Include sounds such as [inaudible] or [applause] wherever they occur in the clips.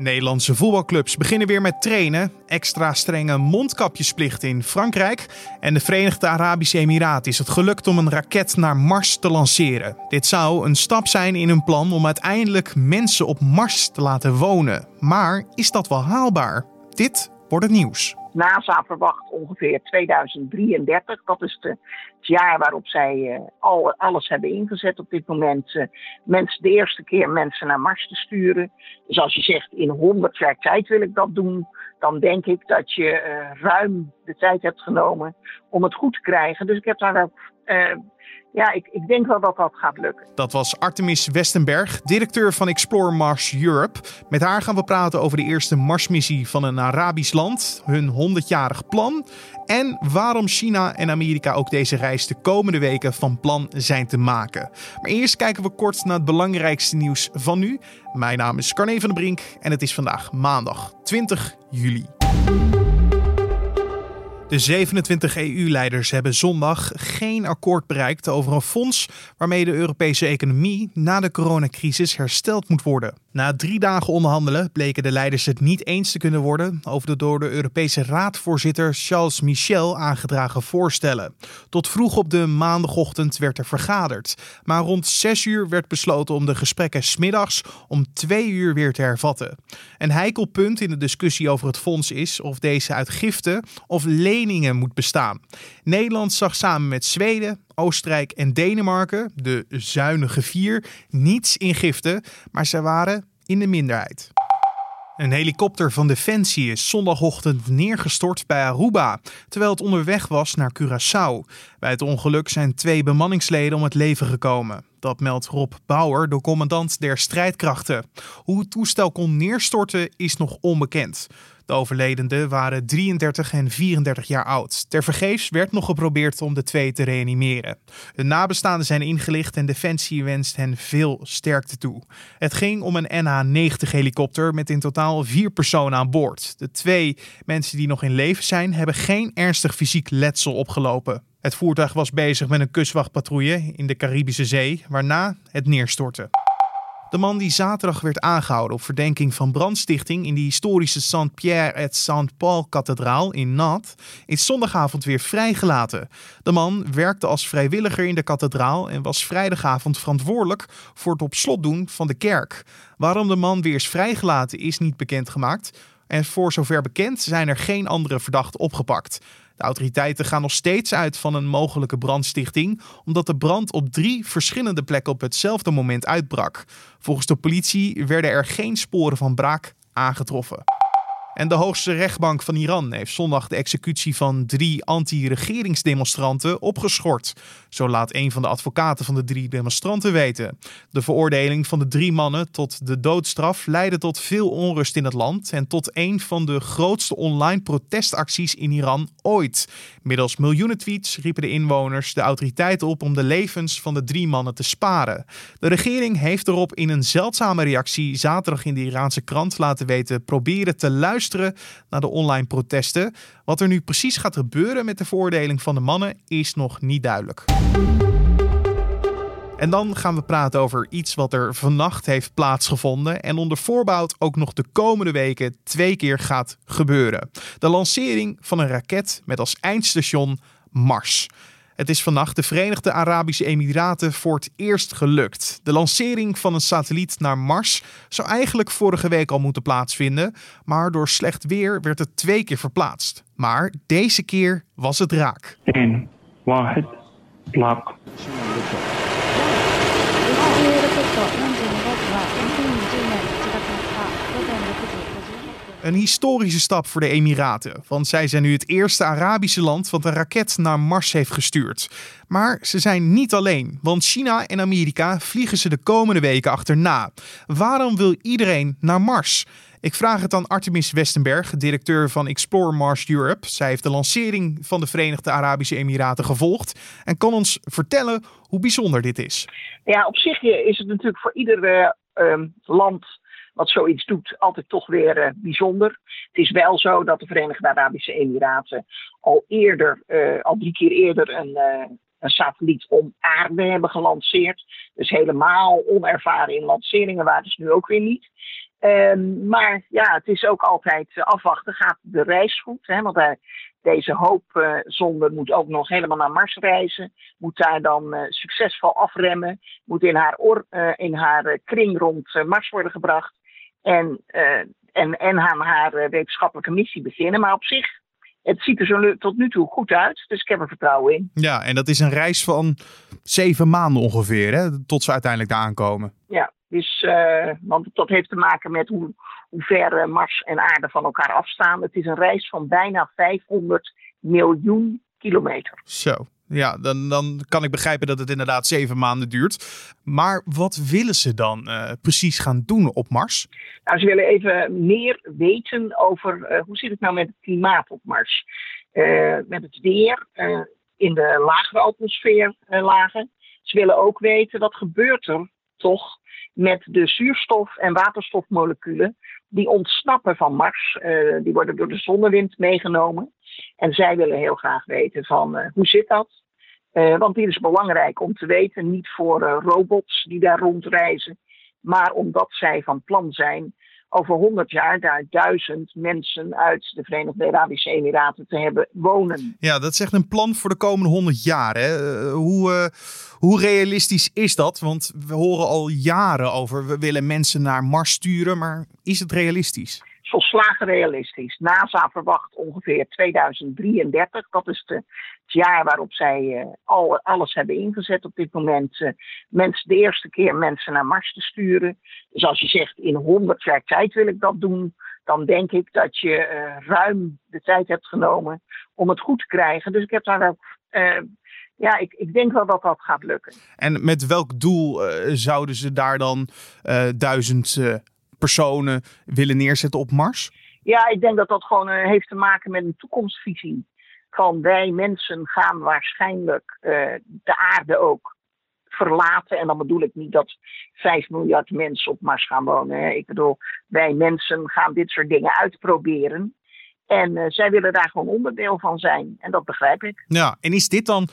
Nederlandse voetbalclubs beginnen weer met trainen. Extra strenge mondkapjesplicht in Frankrijk. En de Verenigde Arabische Emiraten is het gelukt om een raket naar Mars te lanceren. Dit zou een stap zijn in hun plan om uiteindelijk mensen op Mars te laten wonen. Maar is dat wel haalbaar? Dit wordt het nieuws. NASA verwacht ongeveer 2033. Dat is het jaar waarop zij uh, al, alles hebben ingezet op dit moment. Uh, mensen, de eerste keer mensen naar Mars te sturen. Dus als je zegt in 100 jaar tijd wil ik dat doen, dan denk ik dat je uh, ruim de tijd hebt genomen om het goed te krijgen. Dus ik heb daar wel ja, ik, ik denk wel dat dat gaat lukken. Dat was Artemis Westenberg, directeur van Explore Mars Europe. Met haar gaan we praten over de eerste Marsmissie van een Arabisch land, hun 100-jarig plan en waarom China en Amerika ook deze reis de komende weken van plan zijn te maken. Maar eerst kijken we kort naar het belangrijkste nieuws van nu. Mijn naam is Carne van der Brink en het is vandaag maandag 20 juli. De 27 EU-leiders hebben zondag geen akkoord bereikt over een fonds waarmee de Europese economie na de coronacrisis hersteld moet worden. Na drie dagen onderhandelen bleken de leiders het niet eens te kunnen worden over de door de Europese Raadvoorzitter Charles Michel aangedragen voorstellen. Tot vroeg op de maandagochtend werd er vergaderd, maar rond 6 uur werd besloten om de gesprekken smiddags om 2 uur weer te hervatten. Een heikel punt in de discussie over het fonds is of deze uit giften of leningen moet bestaan. Nederland zag samen met Zweden, Oostenrijk en Denemarken, de zuinige vier, niets in giften, maar ze waren in de minderheid. Een helikopter van Defensie is zondagochtend neergestort bij Aruba, terwijl het onderweg was naar Curaçao. Bij het ongeluk zijn twee bemanningsleden om het leven gekomen. Dat meldt Rob Bauer, de commandant der strijdkrachten. Hoe het toestel kon neerstorten is nog onbekend. De overledenden waren 33 en 34 jaar oud. Tervergeefs werd nog geprobeerd om de twee te reanimeren. De nabestaanden zijn ingelicht en Defensie wenst hen veel sterkte toe. Het ging om een NH-90-helikopter met in totaal vier personen aan boord. De twee mensen die nog in leven zijn, hebben geen ernstig fysiek letsel opgelopen. Het voertuig was bezig met een kustwachtpatrouille in de Caribische Zee, waarna het neerstortte. De man die zaterdag werd aangehouden op verdenking van brandstichting in de historische Saint-Pierre et Saint-Paul-kathedraal in Nantes, is zondagavond weer vrijgelaten. De man werkte als vrijwilliger in de kathedraal en was vrijdagavond verantwoordelijk voor het op slot doen van de kerk. Waarom de man weer is vrijgelaten is niet bekendgemaakt. En voor zover bekend zijn er geen andere verdachten opgepakt. De autoriteiten gaan nog steeds uit van een mogelijke brandstichting, omdat de brand op drie verschillende plekken op hetzelfde moment uitbrak. Volgens de politie werden er geen sporen van braak aangetroffen. En de hoogste rechtbank van Iran heeft zondag de executie van drie anti-regeringsdemonstranten opgeschort. Zo laat een van de advocaten van de drie demonstranten weten. De veroordeling van de drie mannen tot de doodstraf leidde tot veel onrust in het land en tot een van de grootste online protestacties in Iran ooit. Middels miljoenen tweets riepen de inwoners de autoriteiten op om de levens van de drie mannen te sparen. De regering heeft erop in een zeldzame reactie zaterdag in de Iraanse krant laten weten proberen te luisteren naar de online protesten. Wat er nu precies gaat gebeuren met de veroordeling van de mannen is nog niet duidelijk. En dan gaan we praten over iets wat er vannacht heeft plaatsgevonden en onder voorbouw ook nog de komende weken twee keer gaat gebeuren. De lancering van een raket met als eindstation Mars. Het is vannacht de Verenigde Arabische Emiraten voor het eerst gelukt. De lancering van een satelliet naar Mars zou eigenlijk vorige week al moeten plaatsvinden, maar door slecht weer werd het twee keer verplaatst. Maar deze keer was het raak. In Wahid Block. Een historische stap voor de Emiraten, want zij zijn nu het eerste Arabische land wat een raket naar Mars heeft gestuurd. Maar ze zijn niet alleen, want China en Amerika vliegen ze de komende weken achterna. Waarom wil iedereen naar Mars? Ik vraag het aan Artemis Westenberg, directeur van Explore Mars Europe. Zij heeft de lancering van de Verenigde Arabische Emiraten gevolgd en kan ons vertellen hoe bijzonder dit is. Ja, op zich is het natuurlijk voor ieder uh, land wat zoiets doet, altijd toch weer uh, bijzonder. Het is wel zo dat de Verenigde Arabische Emiraten al eerder, uh, al drie keer eerder een, uh, een satelliet om aarde hebben gelanceerd. Dus helemaal onervaren in lanceringen waren ze nu ook weer niet. Ehm, maar ja, het is ook altijd afwachten. Gaat de reis goed? Hè? Want uh, deze hoopzonde moet ook nog helemaal naar Mars reizen. Moet daar dan uh, succesvol afremmen. Moet in haar, uh, in haar kring rond Mars worden gebracht. En, en, en aan haar wetenschappelijke missie beginnen. Maar op zich het ziet er zo tot nu toe goed uit. Dus ik heb er vertrouwen in. Ja, en dat is een reis van zeven maanden ongeveer, hè, tot ze uiteindelijk daar aankomen. Ja, dus, uh, want dat heeft te maken met hoe, hoe ver Mars en aarde van elkaar afstaan. Het is een reis van bijna 500 miljoen kilometer. Zo, ja, dan, dan kan ik begrijpen dat het inderdaad zeven maanden duurt. Maar wat willen ze dan uh, precies gaan doen op Mars? Nou, ze willen even meer weten over uh, hoe zit het nou met het klimaat op Mars. Uh, met het weer in de lagere atmosfeerlagen. Ze willen ook weten wat gebeurt er toch met de zuurstof- en waterstofmoleculen die ontsnappen van Mars. die worden door de zonnewind meegenomen. En zij willen heel graag weten van uh, hoe zit dat? Uh, want dit is belangrijk om te weten, niet voor robots die daar rondreizen, maar omdat zij van plan zijn over 100 jaar daar duizend mensen uit de Verenigde Arabische Emiraten te hebben wonen. Ja, dat echt een plan voor de komende 100 jaar. Hè? hoe, hoe realistisch is dat? Want we horen al jaren over we willen mensen naar Mars sturen, maar is het realistisch? Volslagen realistisch. NASA verwacht ongeveer 2033. Dat is het jaar waarop zij uh, al, alles hebben ingezet op dit moment. Uh, mensen, de eerste keer mensen naar Mars te sturen. Dus als je zegt in 100 jaar tijd wil ik dat doen. Dan denk ik dat je uh, ruim de tijd hebt genomen om het goed te krijgen. Dus ik heb daar ook ja, ik, ik denk wel dat dat gaat lukken. En met welk doel zouden ze daar dan uh, duizend uh, personen willen neerzetten op Mars? Ja, ik denk dat dat gewoon uh, heeft te maken met een toekomstvisie. Van wij mensen gaan waarschijnlijk uh, de aarde ook verlaten. En dan bedoel ik niet dat 5 miljard mensen op Mars gaan wonen. Hè. Ik bedoel, wij mensen gaan dit soort dingen uitproberen. En uh, zij willen daar gewoon onderdeel van zijn. En dat begrijp ik. Ja, en is dit dan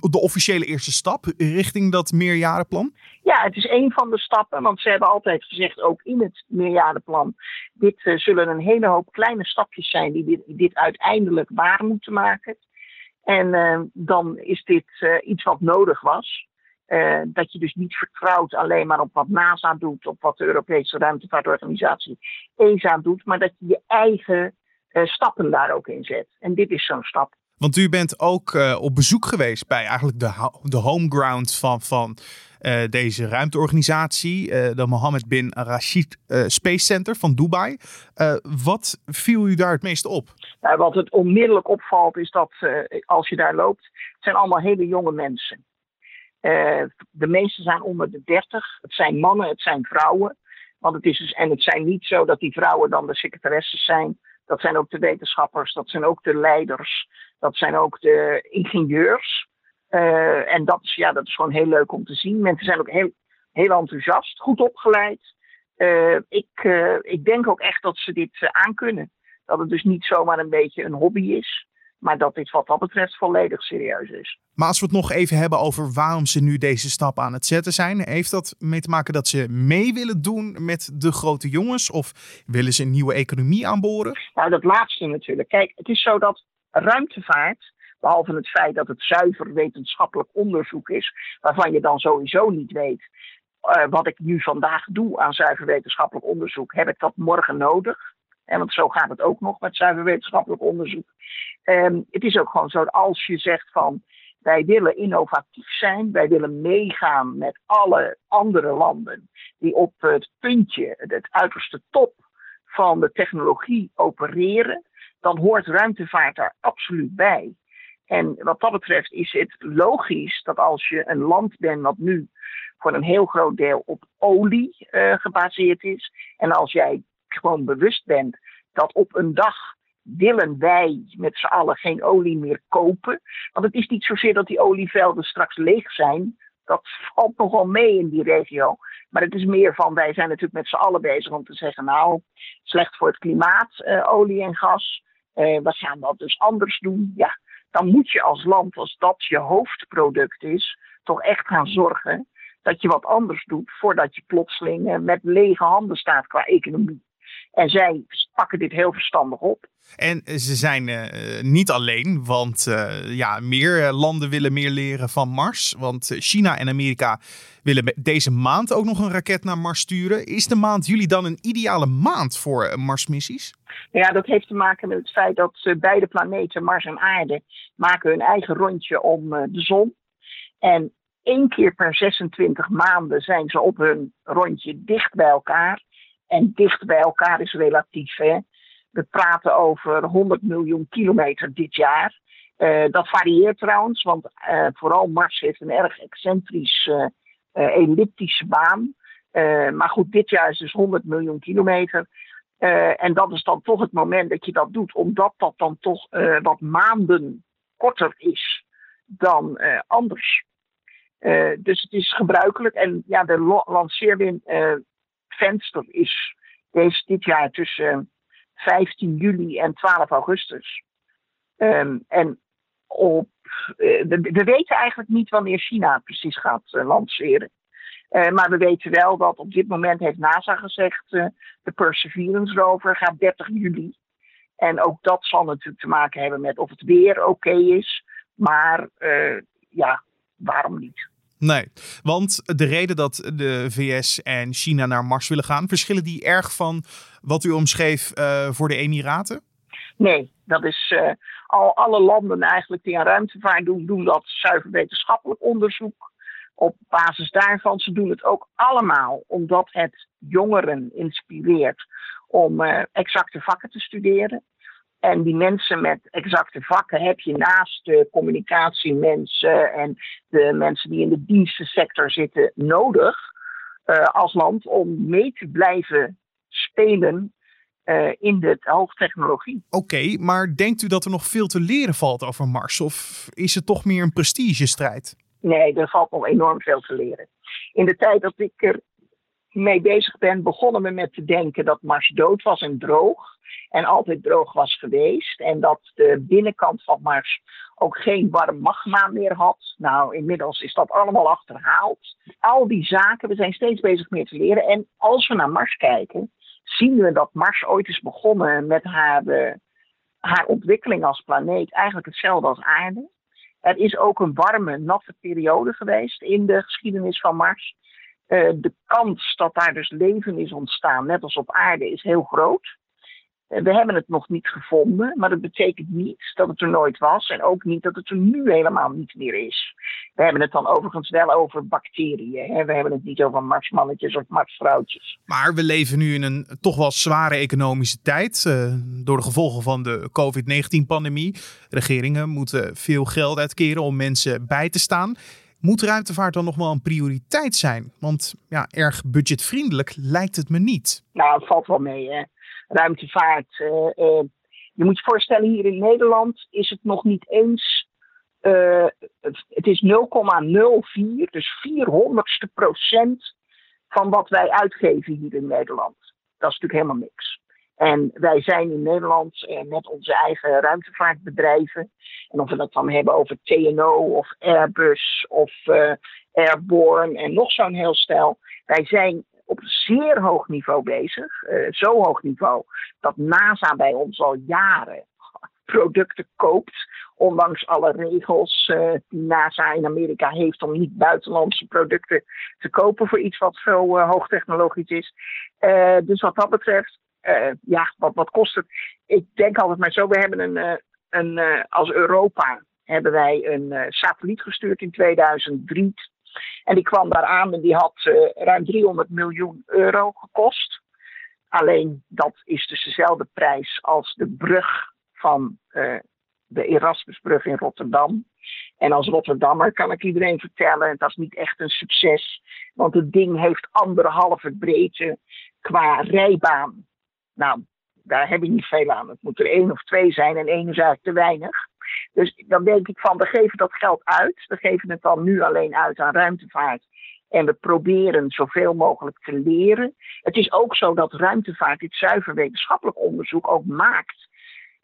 de officiële eerste stap richting dat meerjarenplan? Ja, het is een van de stappen. Want ze hebben altijd gezegd, ook in het meerjarenplan... dit uh, zullen een hele hoop kleine stapjes zijn die dit, dit uiteindelijk waar moeten maken. En uh, dan is dit iets wat nodig was. dat je dus niet vertrouwt alleen maar op wat NASA doet... op wat de Europese Ruimtevaartorganisatie ESA doet... maar dat je je eigen stappen daar ook in zet. En dit is zo'n stap. Want u bent ook uh, op bezoek geweest bij eigenlijk de, de homeground van, van uh, deze ruimteorganisatie, de Mohammed bin Rashid Space Center van Dubai. wat viel u daar het meeste op? Nou, wat het onmiddellijk opvalt is dat als je daar loopt, het zijn allemaal hele jonge mensen. de meeste zijn onder de 30. Het zijn mannen, het zijn vrouwen. Want het is dus, en het zijn niet zo dat die vrouwen dan de secretaresses zijn dat zijn ook de wetenschappers, dat zijn ook de leiders, dat zijn ook de ingenieurs. Uh, en dat is, ja, dat is gewoon heel leuk om te zien. Mensen zijn ook heel, heel enthousiast, goed opgeleid. Uh, ik, uh, ik denk ook echt dat ze dit aankunnen. Dat het dus niet zomaar een beetje een hobby is. Maar dat dit wat dat betreft volledig serieus is. Maar als we het nog even hebben over waarom ze nu deze stap aan het zetten zijn. Heeft dat mee te maken dat ze mee willen doen met de grote jongens? Of willen ze een nieuwe economie aanboren? Nou, dat laatste natuurlijk. Kijk, het is zo dat ruimtevaart, behalve het feit dat het zuiver wetenschappelijk onderzoek is, waarvan je dan sowieso niet weet. Uh, wat ik nu vandaag doe aan zuiver wetenschappelijk onderzoek, heb ik dat morgen nodig? En want zo gaat het ook nog met zuiver wetenschappelijk onderzoek. Um, het is ook gewoon zo als je zegt van wij willen innovatief zijn, wij willen meegaan met alle andere landen die op het puntje, het uiterste top van de technologie opereren, dan hoort ruimtevaart daar absoluut bij. En wat dat betreft is het logisch dat als je een land bent dat nu voor een heel groot deel op olie uh, gebaseerd is, en als jij gewoon bewust bent dat op een dag willen wij met z'n allen geen olie meer kopen. Want het is niet zozeer dat die olievelden straks leeg zijn. Dat valt nogal mee in die regio. Maar het is meer van, wij zijn natuurlijk met z'n allen bezig om te zeggen, nou, slecht voor het klimaat, uh, olie en gas. Uh, we gaan dat dus anders doen. Ja, dan moet je als land, als dat je hoofdproduct is, toch echt gaan zorgen dat je wat anders doet voordat je plotseling met lege handen staat qua economie. En zij pakken dit heel verstandig op. En ze zijn uh, niet alleen, want uh, ja, meer landen willen meer leren van Mars. Want China en Amerika willen deze maand ook nog een raket naar Mars sturen. Is de maand juli dan een ideale maand voor Marsmissies? Ja, dat heeft te maken met het feit dat beide planeten, Mars en Aarde, maken hun eigen rondje om de zon. En één keer per 26 maanden zijn ze op hun rondje dicht bij elkaar. En dicht bij elkaar is relatief. Hè? We praten over 100 miljoen kilometer dit jaar. Uh, dat varieert trouwens, want uh, vooral Mars heeft een erg excentrische, uh, elliptische baan. maar goed, dit jaar is dus 100 miljoen kilometer. en dat is dan toch het moment dat je dat doet, omdat dat dan toch wat maanden korter is dan anders. dus het is gebruikelijk. En ja, de lanceerwin venster is deze, dit jaar tussen 15 juli en 12 augustus. Um, en op, uh, we, we, weten eigenlijk niet wanneer China precies gaat uh, lanceren. Uh, maar we weten wel dat op dit moment heeft NASA gezegd, de Perseverance rover gaat 30 juli. En ook dat zal natuurlijk te maken hebben met of het weer oké is. Maar ja, waarom niet? Nee, want de reden dat de VS en China naar Mars willen gaan, verschillen die erg van wat u omschreef uh, voor de Emiraten? Nee, dat is uh, al alle landen eigenlijk die aan ruimtevaart doen, doen dat zuiver wetenschappelijk onderzoek. Op basis daarvan, ze doen het ook allemaal omdat het jongeren inspireert om uh, exacte vakken te studeren. En die mensen met exacte vakken heb je naast de communicatiemensen en de mensen die in de dienstensector zitten nodig uh, als land om mee te blijven spelen uh, in de hoogtechnologie. Oké, maar denkt u dat er nog veel te leren valt over Mars? Of is het toch meer een prestigestrijd? Nee, er valt nog enorm veel te leren. In de tijd dat ik er mee bezig ben, begonnen we met te denken dat Mars dood was en droog. En altijd droog was geweest. En dat de binnenkant van Mars ook geen warm magma meer had. Nou, inmiddels is dat allemaal achterhaald. Al die zaken, we zijn steeds bezig meer te leren. En als we naar Mars kijken, zien we dat Mars ooit is begonnen met haar, uh, haar ontwikkeling als planeet. Eigenlijk hetzelfde als aarde. Er is ook een warme, natte periode geweest in de geschiedenis van Mars. Uh, de kans dat daar dus leven is ontstaan, net als op aarde, is heel groot. Uh, we hebben het nog niet gevonden, maar dat betekent niet dat het er nooit was en ook niet dat het er nu helemaal niet meer is. We hebben het dan overigens wel over bacteriën. Hè? We hebben het niet over marsmannetjes of marsvrouwtjes. Maar we leven nu in een toch wel zware economische tijd uh, door de gevolgen van de COVID-19-pandemie. Regeringen moeten veel geld uitkeren om mensen bij te staan. Moet ruimtevaart dan nog wel een prioriteit zijn? Want ja, erg budgetvriendelijk lijkt het me niet. Nou, valt wel mee. Hè? Ruimtevaart. Uh, uh, je moet je voorstellen, hier in Nederland is het nog niet eens. Uh, het, het is 0,04, dus 400ste procent van wat wij uitgeven hier in Nederland. Dat is natuurlijk helemaal niks. En wij zijn in Nederland eh, met onze eigen ruimtevaartbedrijven. En of we dat dan hebben over TNO of Airbus of uh, Airborne en nog zo'n heel stel. Wij zijn op zeer hoog niveau bezig. Uh, zo hoog niveau dat NASA bij ons al jaren [laughs] producten koopt. Ondanks alle regels uh, die NASA in Amerika heeft om niet buitenlandse producten te kopen voor iets wat zo hoogtechnologisch is. Dus wat dat betreft ja, wat, wat kost het? Ik denk altijd maar zo, we hebben een, uh, een uh, als Europa hebben wij een satelliet gestuurd in 2003. En die kwam daar aan en die had ruim 300 miljoen euro gekost. Alleen dat is dus dezelfde prijs als de brug van de Erasmusbrug in Rotterdam. En als Rotterdammer kan ik iedereen vertellen, dat is niet echt een succes. Want het ding heeft anderhalve breedte qua rijbaan nou, daar heb je niet veel aan. Het moet er één of twee zijn en één is eigenlijk te weinig. Dus dan denk ik van, we geven dat geld uit. We geven het dan nu alleen uit aan ruimtevaart. En we proberen zoveel mogelijk te leren. Het is ook zo dat ruimtevaart dit zuiver wetenschappelijk onderzoek ook maakt.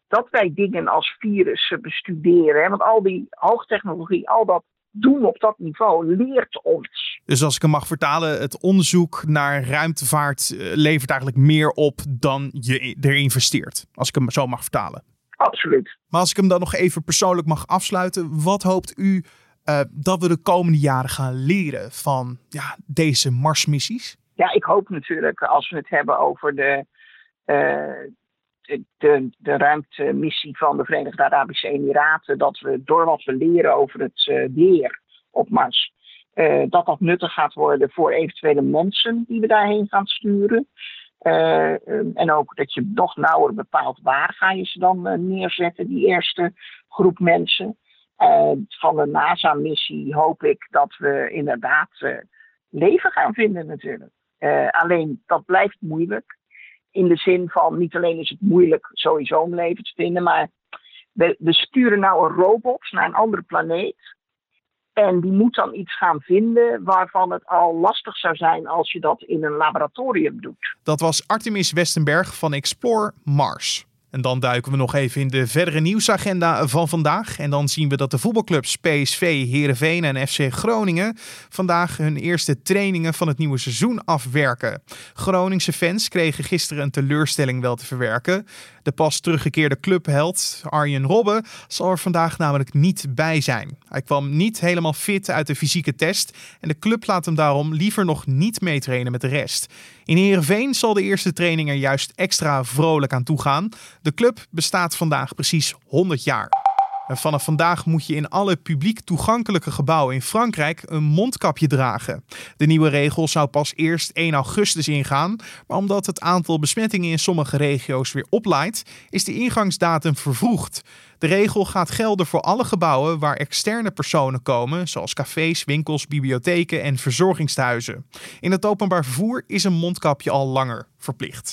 Dat wij dingen als virussen bestuderen. Want al die hoogtechnologie, al dat doen op dat niveau leert ons. Dus als ik hem mag vertalen, het onderzoek naar ruimtevaart eh, levert eigenlijk meer op dan je er investeert. Als ik hem zo mag vertalen. Absoluut. Maar als ik hem dan nog even persoonlijk mag afsluiten, wat hoopt u uh, dat we de komende jaren gaan leren van ja, deze Marsmissies? Ja, ik hoop natuurlijk als we het hebben over de, uh, de, ruimtemissie van de Verenigde Arabische Emiraten, dat we door wat we leren over het uh, weer op Mars, dat dat nuttig gaat worden voor eventuele mensen die we daarheen gaan sturen. en ook dat je nog nauwer bepaalt waar ga je ze dan neerzetten, die eerste groep mensen. Van de NASA-missie hoop ik dat we inderdaad leven gaan vinden natuurlijk. Alleen dat blijft moeilijk. In de zin van niet alleen is het moeilijk sowieso om leven te vinden, maar we, we sturen nou een robot naar een andere planeet. En die moet dan iets gaan vinden waarvan het al lastig zou zijn als je dat in een laboratorium doet. Dat was Artemis Westenberg van Explore Mars. En dan duiken we nog even in de verdere nieuwsagenda van vandaag. En dan zien we dat de voetbalclubs PSV, Heerenveen en FC Groningen vandaag hun eerste trainingen van het nieuwe seizoen afwerken. Groningse fans kregen gisteren een teleurstelling wel te verwerken. De pas teruggekeerde clubheld Arjen Robben zal er vandaag namelijk niet bij zijn. Hij kwam niet helemaal fit uit de fysieke test en de club laat hem daarom liever nog niet meetrainen met de rest. In Heerenveen zal de eerste training er juist extra vrolijk aan toegaan. De club bestaat vandaag precies 100 jaar. Vanaf vandaag moet je in alle publiek toegankelijke gebouwen in Frankrijk een mondkapje dragen. De nieuwe regel zou pas eerst 1 augustus ingaan, maar omdat het aantal besmettingen in sommige regio's weer oplaait, is de ingangsdatum vervroegd. De regel gaat gelden voor alle gebouwen waar externe personen komen, zoals cafés, winkels, bibliotheken en verzorgingstehuizen. In het openbaar vervoer is een mondkapje al langer verplicht.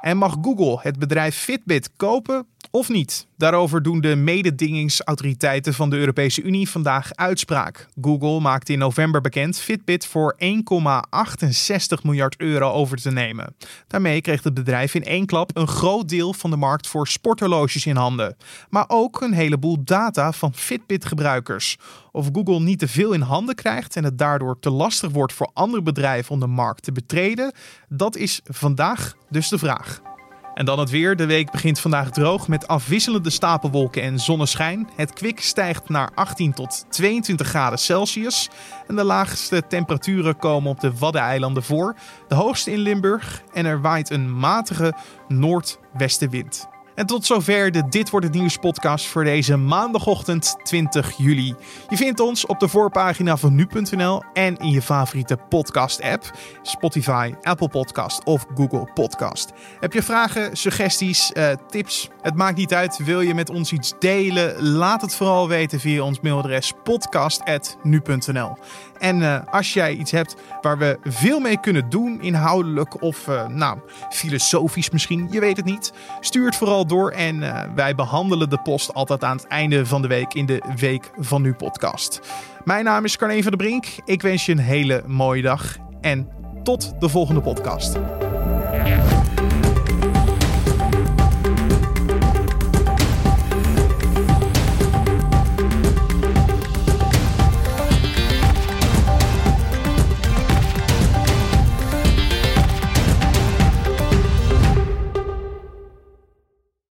En mag Google het bedrijf Fitbit kopen of niet? Daarover doen de mededingingsautoriteiten van de Europese Unie vandaag uitspraak. Google maakte in november bekend Fitbit voor 1,68 miljard euro over te nemen. Daarmee kreeg het bedrijf in één klap een groot deel van de markt voor sporthorloges in handen. Maar ook een heleboel data van Fitbit-gebruikers. Of Google niet te veel in handen krijgt en het daardoor te lastig wordt voor andere bedrijven om de markt te betreden, dat is vandaag dus de vraag. En dan het weer. De week begint vandaag droog met afwisselende stapelwolken en zonneschijn. Het kwik stijgt naar 18 tot 22 graden Celsius. En de laagste temperaturen komen op de Waddeneilanden voor. De hoogste in Limburg. En er waait een matige noordwestenwind. En tot zover de Dit Wordt Het Nieuws podcast voor deze maandagochtend 20 juli. Je vindt ons op de voorpagina van nu.nl en in je favoriete podcast app. Spotify, Apple Podcast of Google Podcast. Heb je vragen, suggesties, uh, tips? Het maakt niet uit. Wil je met ons iets delen? Laat het vooral weten via ons mailadres podcast.nu.nl. En uh, als jij iets hebt waar we veel mee kunnen doen, inhoudelijk of uh, nou, filosofisch misschien, je weet het niet, stuur het vooral door. En uh, wij behandelen de post altijd aan het einde van de week in de Week van Nu podcast. Mijn naam is Carne van der Brink. Ik wens je een hele mooie dag en tot de volgende podcast.